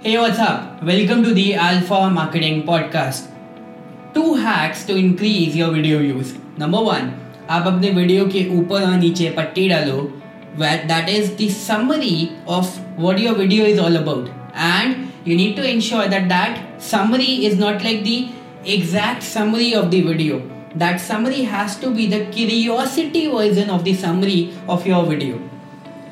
Hey, what's up? Welcome to the Alpha Marketing Podcast. Two hacks to increase your video views. Number one, आप अपने video के ऊपर और नीचे पट्टी डालो that is the summary of what your video is all about and you need to ensure that that summary is not like the exact summary of the video that summary has to be the curiosity version of the summary of your video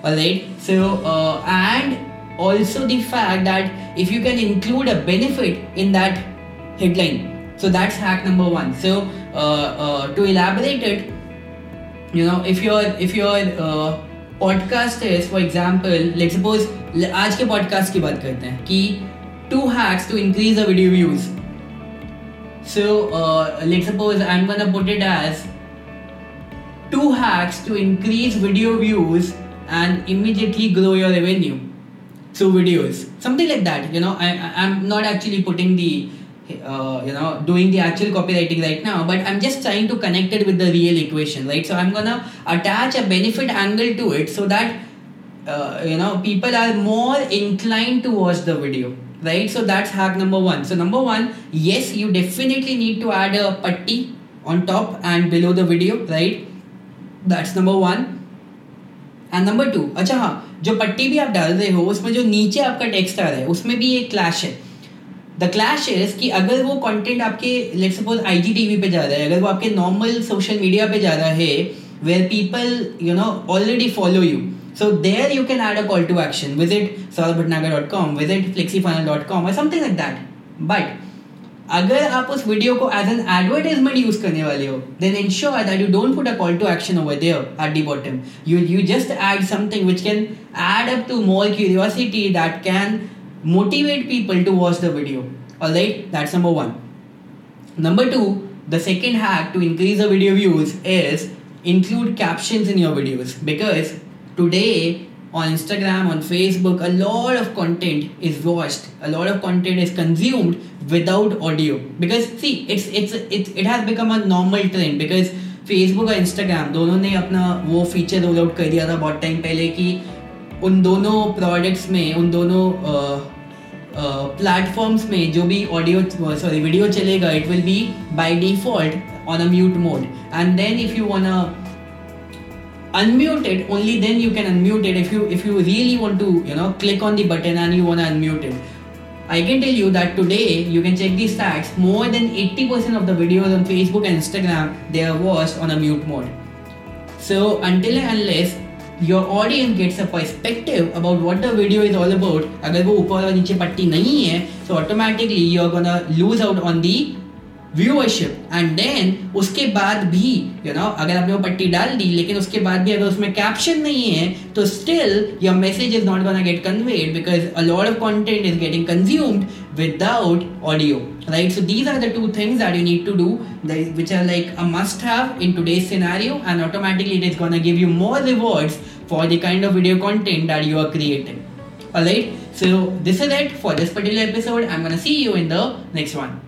alright so uh, and also the fact that if you can include a benefit in that headline so that's hack number one so uh, uh, to elaborate it you know if you're if you're uh, podcast is for example let suppose आज के podcast की बात करते हैं कि to hacks to increase the video views so let suppose I am gonna put it as two hacks to increase video views and immediately grow your revenue through videos. Something like that you know I, i'm not actually putting the uh, you know doing the actual copywriting right now but i'm just trying to connect it with the real equation right? So i'm gonna attach a benefit angle to it so that uh, you know people are more inclined to watch the video right? So that's hack number one. So number one yes you definitely need to add a putty on top and below the video right? That's number one and number two अच्छा हाँ जो पट्टी भी आप डाल रहे हो उसमें जो नीचे आपका टेक्स्ट आ रहा है उसमें भी एक क्लैश है द क्लैश इज़ कि अगर वो कंटेंट आपके let suppose I G T V पे जा रहा है अगर वो आपके नॉर्मल सोशल मीडिया पे जा रहा है where people you know already follow you So there you can add a call to action. Visit saurabhatnagar.com, visit flexifunnel.com or something like that. But अगर आप उस वीडियो को एज एन एडवर्टाइजमेंट यूज़ करने वाले हो then ensure that you don't put a call to action over there at the bottom you you just add something which can add up to more curiosity that can motivate people to watch the video alright that's number one number two the second hack to increase the video views is include captions in your videos because today on Instagram, on Facebook, a lot of content is watched, a lot of content is consumed without audio. Because see, it's it's it's it has become a normal trend because Facebook और Instagram दोनों ने अपना वो feature roll out कर दिया था बहुत time पहले कि उन दोनों प्रोडक्ट्स में उन दोनों प्लेटफॉर्म्स में जो भी ऑडियो सॉरी वीडियो चलेगा it will be by default on a mute mode and then if you wanna unmute it only then you can unmute it if you if you really want to you know click on the button and you wanna unmute it I can tell you that today you can check the stats more than 80% of the videos on Facebook and Instagram they are watched on a mute mode so until and unless your audience gets a perspective about what the video is all about अगर वो ऊपर और नीचे पट्टी नहीं है so automatically you're gonna lose out on the viewership and then उसके बाद भी यू नो अगर आपने वो पट्टी डाल दी, लेकिन उसके बाद भी अगर उसमें कैप्शन नहीं है तो still your message is not gonna get conveyed because a lot of content is getting consumed without audio right so these are the two things are you need to do which are like a must have in today's scenario and automatically it is gonna give you more rewards for the kind of video content are you are creating right so this is it for this particular episode I am gonna see you in the next one